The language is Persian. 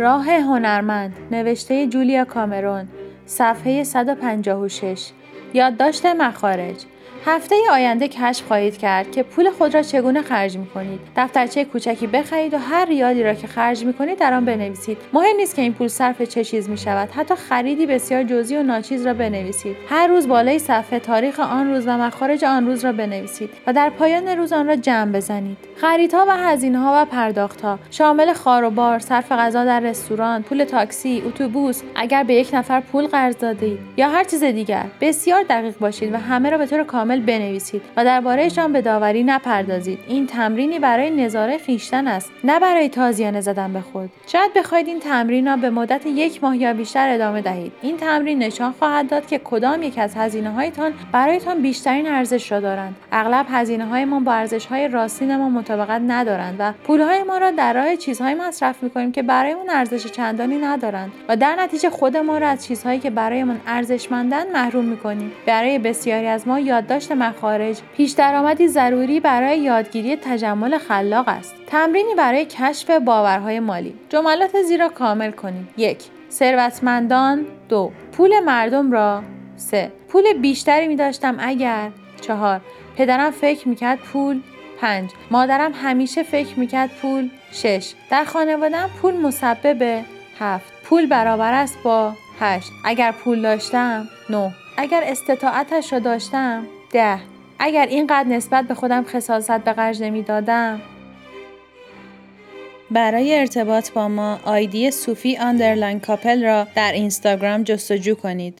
راه هنرمند نوشته جولیا کامرون صفحه 156 یادداشت مخارج. هفته آینده کشف خواهید کرد که پول خود را چگونه خرج می کنید. دفترچه کوچکی بخرید و هر ریالی را که خرج می کنید در آن بنویسید. مهم نیست که این پول صرف چه چیز می شود. حتی خریدی بسیار جزئی و ناچیز را بنویسید. هر روز بالای صفحه تاریخ آن روز و مخارج آن روز را بنویسید و در پایان روز آن را جمع بزنید. خریدها و هزینه‌ها و پرداختها شامل خار و بار، صرف غذا در رستوران، پول تاکسی، اتوبوس، اگر به یک نفر پول قرض دادید یا هر چیز دیگر بسیار دقیق باشید و همه را به طور کامل بنویسید و دربارهشان به داوری نپردازید. این تمرینی برای نظاره خیشتن است نه برای تازیانه زدن به خود. شاید بخواهید این تمرین را به مدت یک ماه یا بیشتر ادامه دهید. این تمرین نشان خواهد داد که کدام یک از هزینه هایتان برایتان بیشترین ارزش را دارند. اغلب هزینه هایمان با ارزش های راستینمان مطابقت ندارند و پولهای ما را در راه چیزهایی مصرف می‌کنیم که برایمان ارزش چندانی ندارند و در نتیجه خودمان را از چیزهایی که برایمان ارزشمندند محروم می‌کنیم. برای بسیاری از ما یادداشت داشت مخارج پیش درآمدی ضروری برای یادگیری تجمل خلاق است. تمرینی برای کشف باورهای مالی. جملات زیرا کامل کنید. یک ثروتمندان. دو پول مردم را. سه پول بیشتری می داشتم اگر. چهار پدرم فکر می‌کرد پول. پنج مادرم همیشه فکر می‌کرد پول. شش در خانوادم پول مسبب. هفت پول برابر است با. هشت اگر پول داشتم. نه اگر استطاعتش را داشتم ده اگر اینقدر نسبت به خودم خصاصت به قرض نمی‌دادم برای ارتباط با ما آیدی صوفی underline couple را در اینستاگرام جستجو کنید.